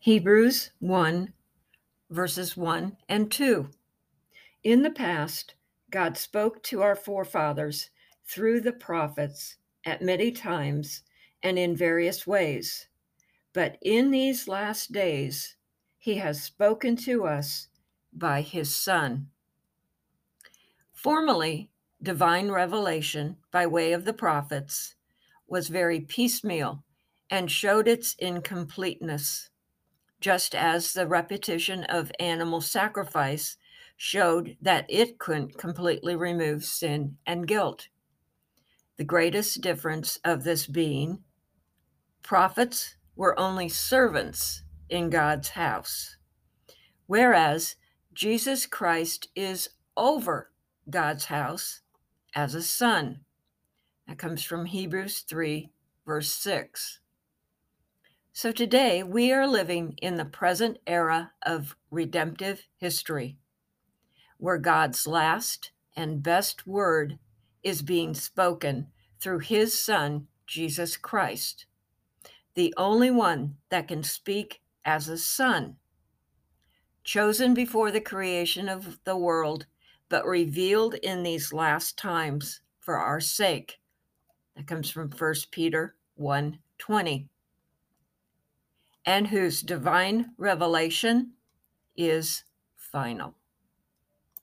Hebrews 1, verses 1 and 2. In the past, God spoke to our forefathers through the prophets at many times and in various ways. But in these last days, he has spoken to us by his Son. Formerly, divine revelation by way of the prophets was very piecemeal and showed its incompleteness, just as the repetition of animal sacrifice showed that it couldn't completely remove sin and guilt. The greatest difference of this being prophets were only servants in God's house, whereas Jesus Christ is over God's house as a son. That comes from Hebrews 3, verse 6. So today we are living in the present era of redemptive history, where God's last and best word is being spoken through his Son, Jesus Christ, the only one that can speak as a son, chosen before the creation of the world, but revealed in these last times for our sake. That comes from 1 Peter 1 20. And whose divine revelation is final.